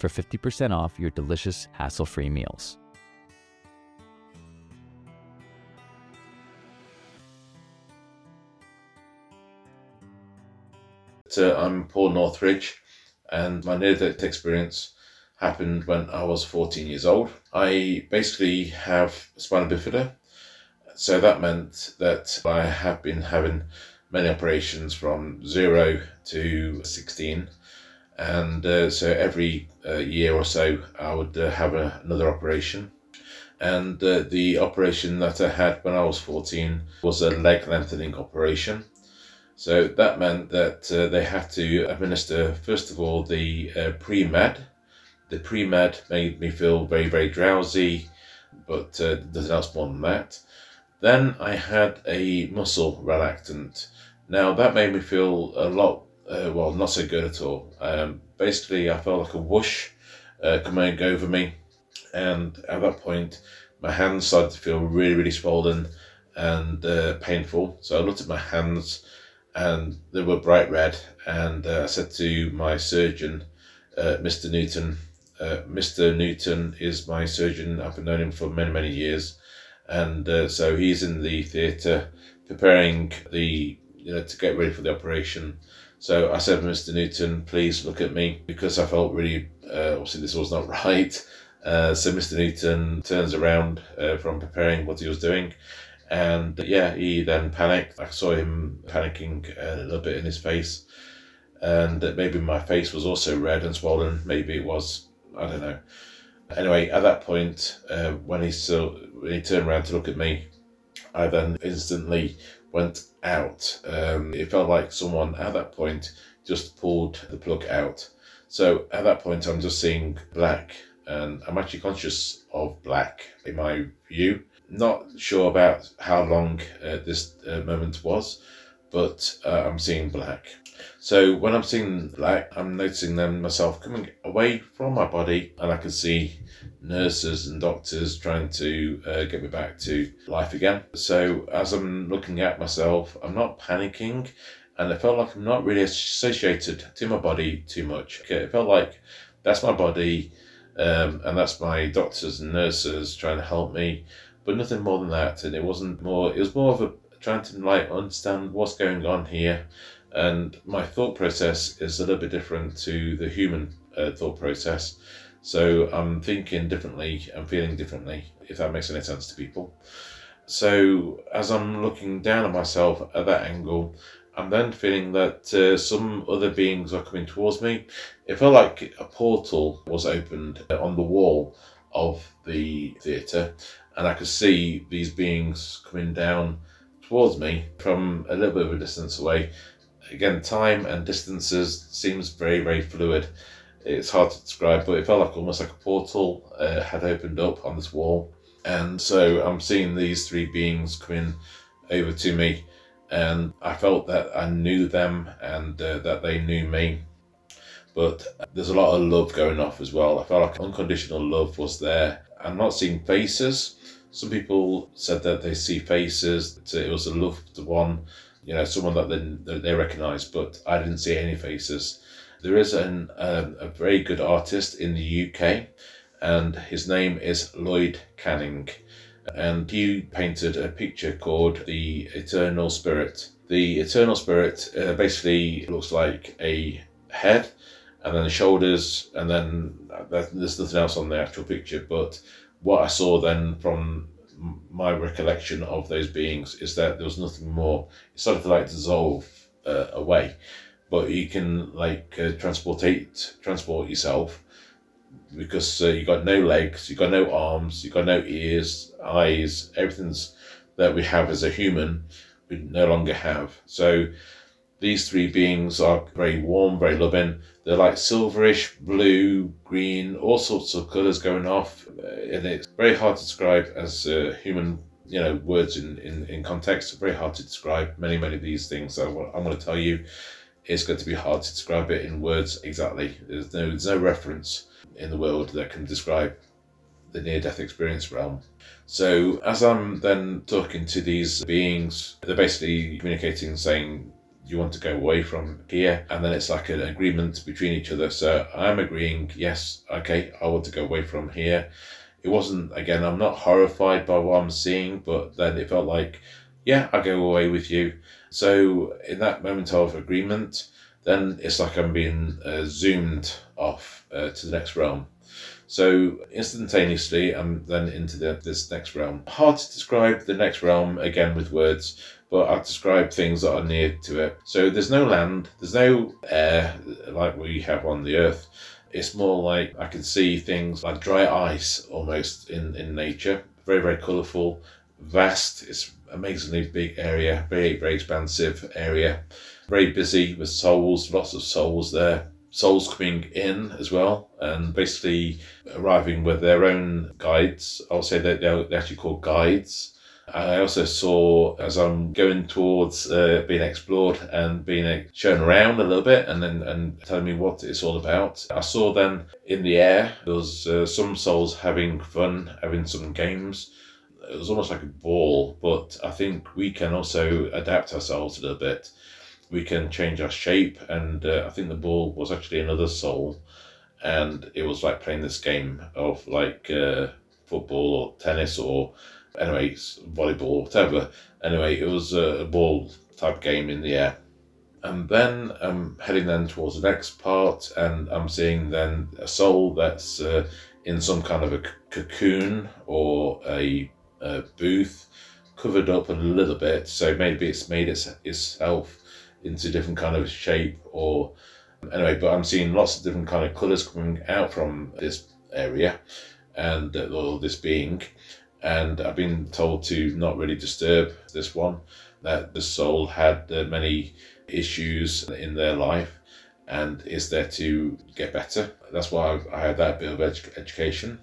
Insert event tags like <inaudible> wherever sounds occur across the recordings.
for 50% off your delicious hassle-free meals. So I'm Paul Northridge, and my near death experience happened when I was 14 years old. I basically have spina bifida, so that meant that I have been having many operations from zero to 16. And uh, so every uh, year or so, I would uh, have a, another operation. And uh, the operation that I had when I was 14 was a leg lengthening operation. So that meant that uh, they had to administer, first of all, the uh, pre med. The pre med made me feel very, very drowsy, but nothing else more than that. Then I had a muscle relaxant. Now that made me feel a lot, uh, well, not so good at all. Um, basically, I felt like a whoosh uh, coming over me. And at that point, my hands started to feel really, really swollen and uh, painful. So I looked at my hands and they were bright red. And uh, I said to my surgeon, uh, Mr. Newton, uh, Mr. Newton is my surgeon. I've known him for many, many years. And so he's in the theatre preparing the, you know, to get ready for the operation. So I said, Mr. Newton, please look at me because I felt really, uh, obviously, this was not <laughs> right. Uh, so Mr. Newton turns around uh, from preparing what he was doing and yeah, he then panicked. I saw him panicking a little bit in his face. And maybe my face was also red and swollen. Maybe it was, I don't know. Anyway, at that point, uh, when he still when he turned around to look at me, I then instantly went out. Um, it felt like someone at that point just pulled the plug out. So at that point, I'm just seeing black, and I'm actually conscious of black in my view. Not sure about how long uh, this uh, moment was, but uh, I'm seeing black. So when I'm seeing black, I'm noticing then myself coming away from my body, and I can see nurses and doctors trying to uh, get me back to life again. So as I'm looking at myself, I'm not panicking, and I felt like I'm not really associated to my body too much. Okay, it felt like that's my body, um, and that's my doctors and nurses trying to help me but nothing more than that. And it wasn't more. It was more of a trying to like understand what's going on here. And my thought process is a little bit different to the human uh, thought process. So I'm thinking differently and feeling differently, if that makes any sense to people. So as I'm looking down at myself at that angle, I'm then feeling that uh, some other beings are coming towards me. It felt like a portal was opened on the wall of the theatre, and I could see these beings coming down towards me from a little bit of a distance away. Again, time and distances seems very, very fluid. It's hard to describe, but it felt like almost like a portal uh, had opened up on this wall. And so I'm seeing these three beings coming over to me, and I felt that I knew them and uh, that they knew me. But there's a lot of love going off as well. I felt like unconditional love was there. I'm not seeing faces, some people said that they see faces, that it was a loved one, you know, someone that they, that they recognise, but I didn't see any faces. There is an, um, a very good artist in the UK, and his name is Lloyd Canning, and he painted a picture called The Eternal Spirit. The Eternal Spirit uh, basically looks like a head and then the shoulders, and then there's nothing else on the actual picture. But what I saw then from my recollection of those beings is that there was nothing more. It started to like dissolve uh, away, but you can like uh, transportate transport yourself because uh, you got no legs, you got no arms, you got no ears, eyes, everything's that we have as a human, we no longer have. So these three beings are very warm, very loving. They're like silverish, blue, green, all sorts of colours going off, uh, and it's very hard to describe as uh, human. You know, words in, in, in context, very hard to describe many, many of these things. So I'm going to tell you, it's going to be hard to describe it in words exactly. There's no, there's no reference in the world that can describe the near death experience realm. So, as I'm then talking to these beings, they're basically communicating saying, you want to go away from here? And then it's like an agreement between each other. So, I'm agreeing, yes, okay, I want to go away from here. It wasn't, again, I'm not horrified by what I'm seeing, but then it felt like, yeah, I'll go away with you. So, in that moment of agreement, then it's like I'm being uh, zoomed off uh, to the next realm. So instantaneously, I'm then into the, this next realm. Hard to describe the next realm again with words, but I'll describe things that are near to it. So there's no land, there's no air like we have on the earth. It's more like I can see things like dry ice almost in, in nature. Very, very colourful, vast. It's amazingly big area, very, very expansive area. Very busy with souls, lots of souls there souls coming in as well and basically arriving with their own guides. I'll say that they're actually called guides. I also saw as I'm going towards uh, being explored and being shown around a little bit and then and telling me what it's all about. I saw then in the air there was uh, some souls having fun, having some games. It was almost like a ball, but I think we can also adapt ourselves a little bit we can change our shape. And uh, I think the ball was actually another soul, and it was like playing this game of like uh, football or tennis or anyway volleyball or whatever. Anyway, it was a ball type game in the air. And then I'm heading then towards the next part, and I'm seeing then a soul that's uh, in some kind of a cocoon or a, a booth, covered up a little bit. So maybe it's made its, itself into different kind of shape or anyway but i'm seeing lots of different kind of colors coming out from this area and uh, or this being and i've been told to not really disturb this one that the soul had uh, many issues in their life and is there to get better that's why I've, i had that bit of edu- education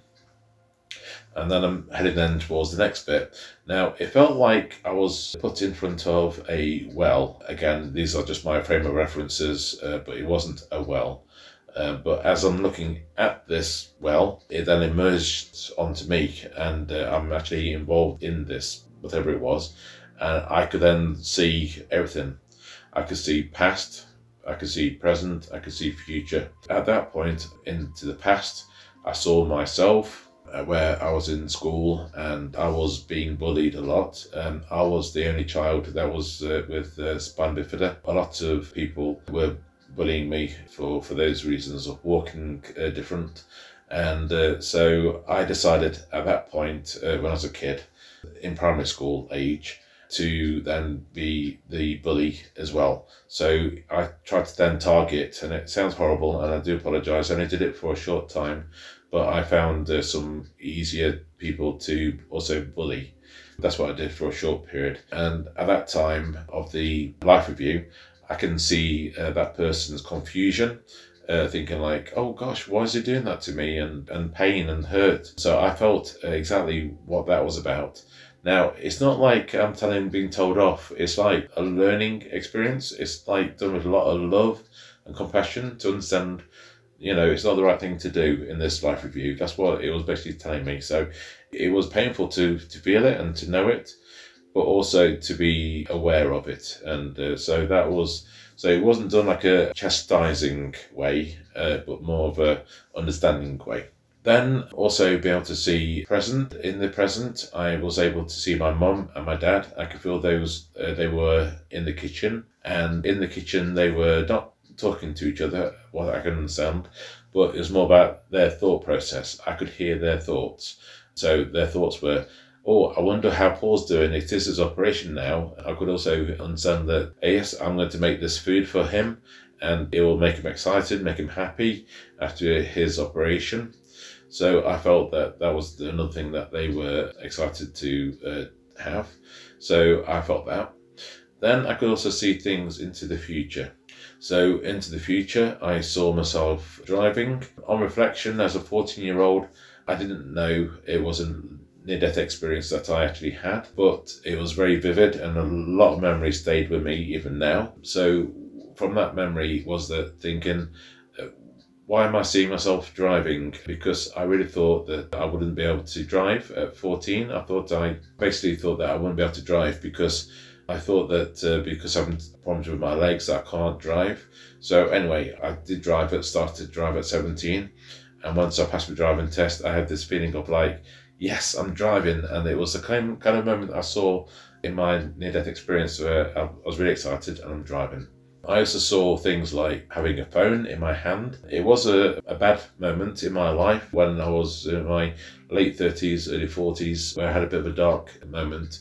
and then I'm headed then towards the next bit. Now, it felt like I was put in front of a well. Again, these are just my frame of references, uh, but it wasn't a well. Uh, but as I'm looking at this well, it then emerged onto me, and uh, I'm actually involved in this, whatever it was. And I could then see everything. I could see past, I could see present, I could see future. At that point, into the past, I saw myself, uh, where I was in school and I was being bullied a lot. Um, I was the only child that was uh, with uh, spina bifida. A lot of people were bullying me for, for those reasons of walking uh, different. And uh, so I decided at that point, uh, when I was a kid, in primary school age, to then be the bully as well. So I tried to then target, and it sounds horrible, and I do apologise. I only did it for a short time, but I found uh, some easier people to also bully. That's what I did for a short period. And at that time of the life review, I can see uh, that person's confusion, uh, thinking like, "Oh gosh, why is he doing that to me?" and and pain and hurt. So I felt uh, exactly what that was about. Now it's not like I'm telling being told off. It's like a learning experience. It's like done with a lot of love and compassion to understand you know, it's not the right thing to do in this life review. That's what it was basically telling me. So it was painful to, to feel it and to know it, but also to be aware of it. And uh, so that was, so it wasn't done like a chastising way, uh, but more of a understanding way. Then also be able to see present in the present. I was able to see my mum and my dad. I could feel those uh, they were in the kitchen, and in the kitchen they were not talking to each other, what I can understand, but it was more about their thought process. I could hear their thoughts. So their thoughts were, oh, I wonder how Paul's doing. It is his operation now. I could also understand that, yes, I'm going to make this food for him and it will make him excited, make him happy after his operation. So I felt that that was another thing that they were excited to uh, have. So I felt that. Then I could also see things into the future. So into the future, I saw myself driving. On reflection, as a 14 year old, I didn't know it was a near death experience that I actually had, but it was very vivid and a lot of memories stayed with me even now. So from that memory was that thinking, uh, why am I seeing myself driving? Because I really thought that I wouldn't be able to drive at 14. I thought I basically thought that I wouldn't be able to drive because I thought that uh, because I'm problems with my legs, I can't drive. So anyway, I did drive it, started to drive at 17. And once I passed my driving test, I had this feeling of like, yes, I'm driving. And it was the kind of moment I saw in my near death experience where I was really excited and I'm driving. I also saw things like having a phone in my hand. It was a, a bad moment in my life when I was in my late 30s, early 40s, where I had a bit of a dark moment.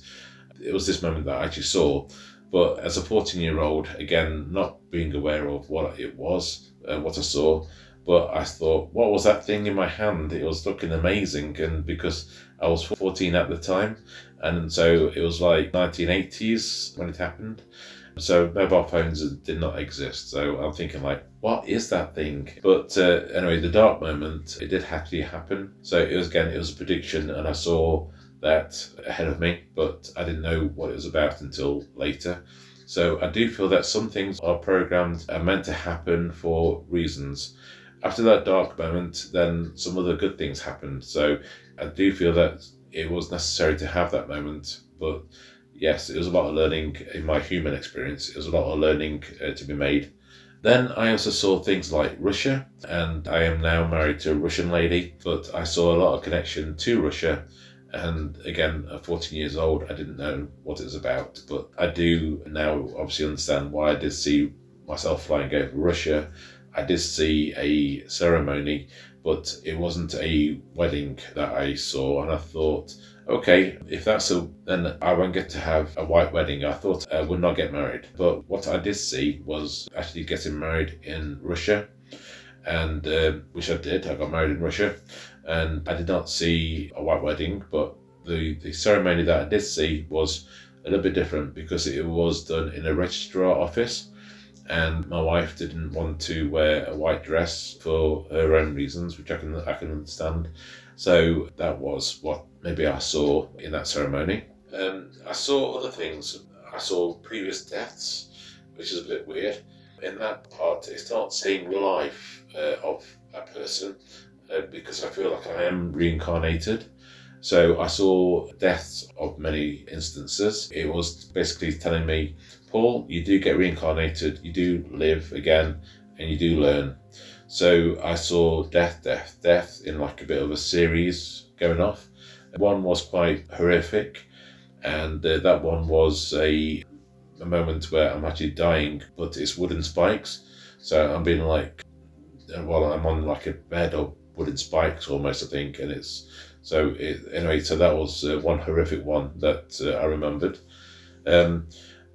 It was this moment that I actually saw. But as a 14 year old, again, not being aware of what it was, uh, what I saw, but I thought, what was that thing in my hand? It was looking amazing. And because I was 14 at the time, and so it was like 1980s when it happened. So mobile phones did not exist. So I'm thinking like, what is that thing? But uh, anyway, the dark moment, it did actually happen. So it was again, it was a prediction, and I saw that ahead of me, but I didn't know what it was about until later. So I do feel that some things are programmed and meant to happen for reasons. After that dark moment, then some other good things happened. So I do feel that it was necessary to have that moment, but yes, it was a lot of learning in my human experience. It was a lot of learning uh, to be made. Then I also saw things like Russia, and I am now married to a Russian lady, but I saw a lot of connection to Russia. And again, at 14 years old, I didn't know what it was about, but I do now obviously understand why I did see myself flying over Russia. I did see a ceremony, but it wasn't a wedding that I saw, and I thought, okay, if that's so, then I won't get to have a white wedding. I thought I would not get married. But what I did see was actually getting married in Russia, and uh, which I did. I got married in Russia, and I did not see a white wedding, but the, the ceremony that I did see was a little bit different because it was done in a registrar office and my wife didn't want to wear a white dress for her own reasons, which I can I can understand. So that was what maybe I saw in that ceremony. Um, I saw other things. I saw previous deaths, which is a bit weird. In that part, it's not seeing the life uh, of a person uh, because I feel like I am reincarnated. So I saw deaths of many instances. It was basically telling me, Paul, you do get reincarnated, you do live again, and you do learn. So I saw death, death, death in like a bit of a series going off. One was quite horrific, and uh, that one was a, a moment where I'm actually dying, but it's wooden spikes. So I'm being like, well, I'm on like a bed of wooden spikes almost, I think, and it's so it, anyway. So that was uh, one horrific one that uh, I remembered. Um,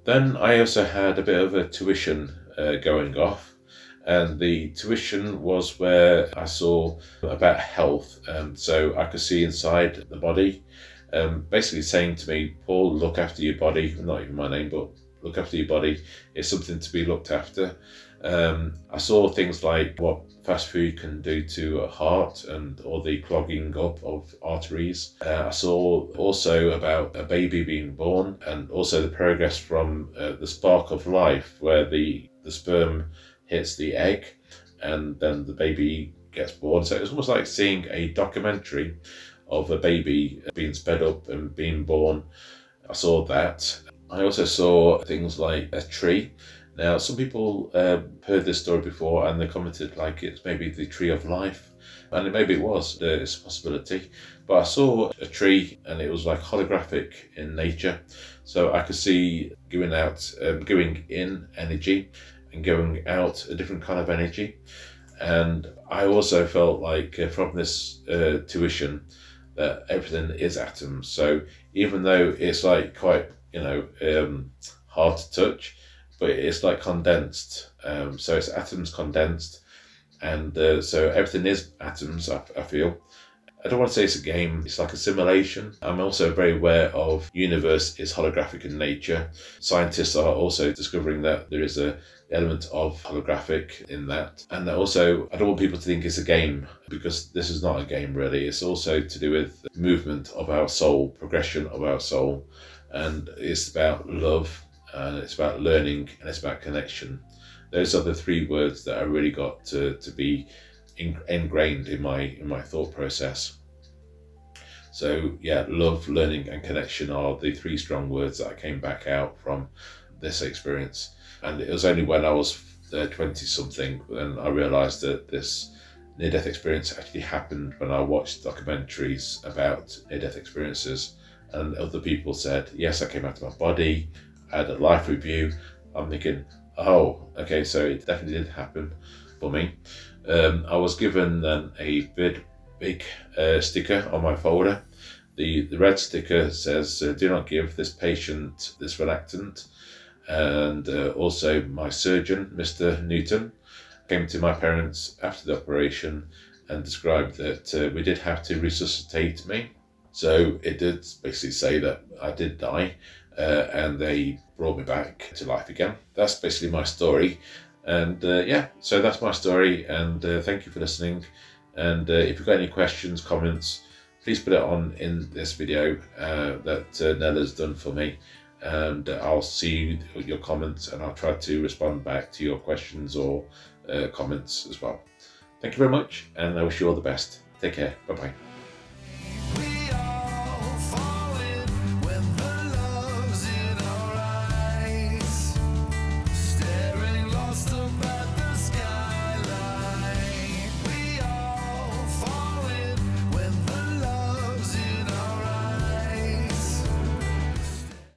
then I also had a bit of a tuition uh, going off and the tuition was where I saw about health. Um, so I could see inside the body, um, basically saying to me, Paul, look after your body. Not even my name, but look after your body. It's something to be looked after. Um, I saw things like what fast food can do to a heart and or the clogging up of arteries. Uh, I saw also about a baby being born and also the progress from uh, the spark of life, where the the sperm hits the egg, and then the baby gets born. So it's almost like seeing a documentary of a baby being sped up and being born. I saw that. I also saw things like a tree. Now, some people uh, heard this story before and they commented like it's maybe the tree of life, and it, maybe it was. It's a possibility. But I saw a tree and it was like holographic in nature, so I could see giving out, um, giving in energy and going out a different kind of energy. And I also felt like uh, from this uh, tuition that everything is atoms. So even though it's like quite, you know, um, hard to touch, but it's like condensed. Um, so it's atoms condensed. And uh, so everything is atoms, I, I feel. I don't want to say it's a game, it's like a simulation. I'm also very aware of universe is holographic in nature. Scientists are also discovering that there is a element of holographic in that. And also I don't want people to think it's a game because this is not a game really. It's also to do with movement of our soul, progression of our soul. And it's about love and it's about learning and it's about connection. Those are the three words that I really got to, to be ingrained in my in my thought process. So yeah, love, learning, and connection are the three strong words that I came back out from this experience. And it was only when I was uh, twenty something when I realised that this near death experience actually happened when I watched documentaries about near death experiences, and other people said, "Yes, I came out of my body." Had a life review. I'm thinking, oh, okay, so it definitely did happen for me. Um, I was given then a big, big uh, sticker on my folder. The, the red sticker says, uh, Do not give this patient this relaxant. And uh, also, my surgeon, Mr. Newton, came to my parents after the operation and described that uh, we did have to resuscitate me. So it did basically say that I did die, uh, and they brought me back to life again. That's basically my story. And uh, yeah, so that's my story. And uh, thank you for listening. And uh, if you've got any questions, comments, please put it on in this video uh, that uh, Nella's done for me. And I'll see your comments and I'll try to respond back to your questions or comments as well. Thank you very much, and I wish you all the best. Take care. Bye bye.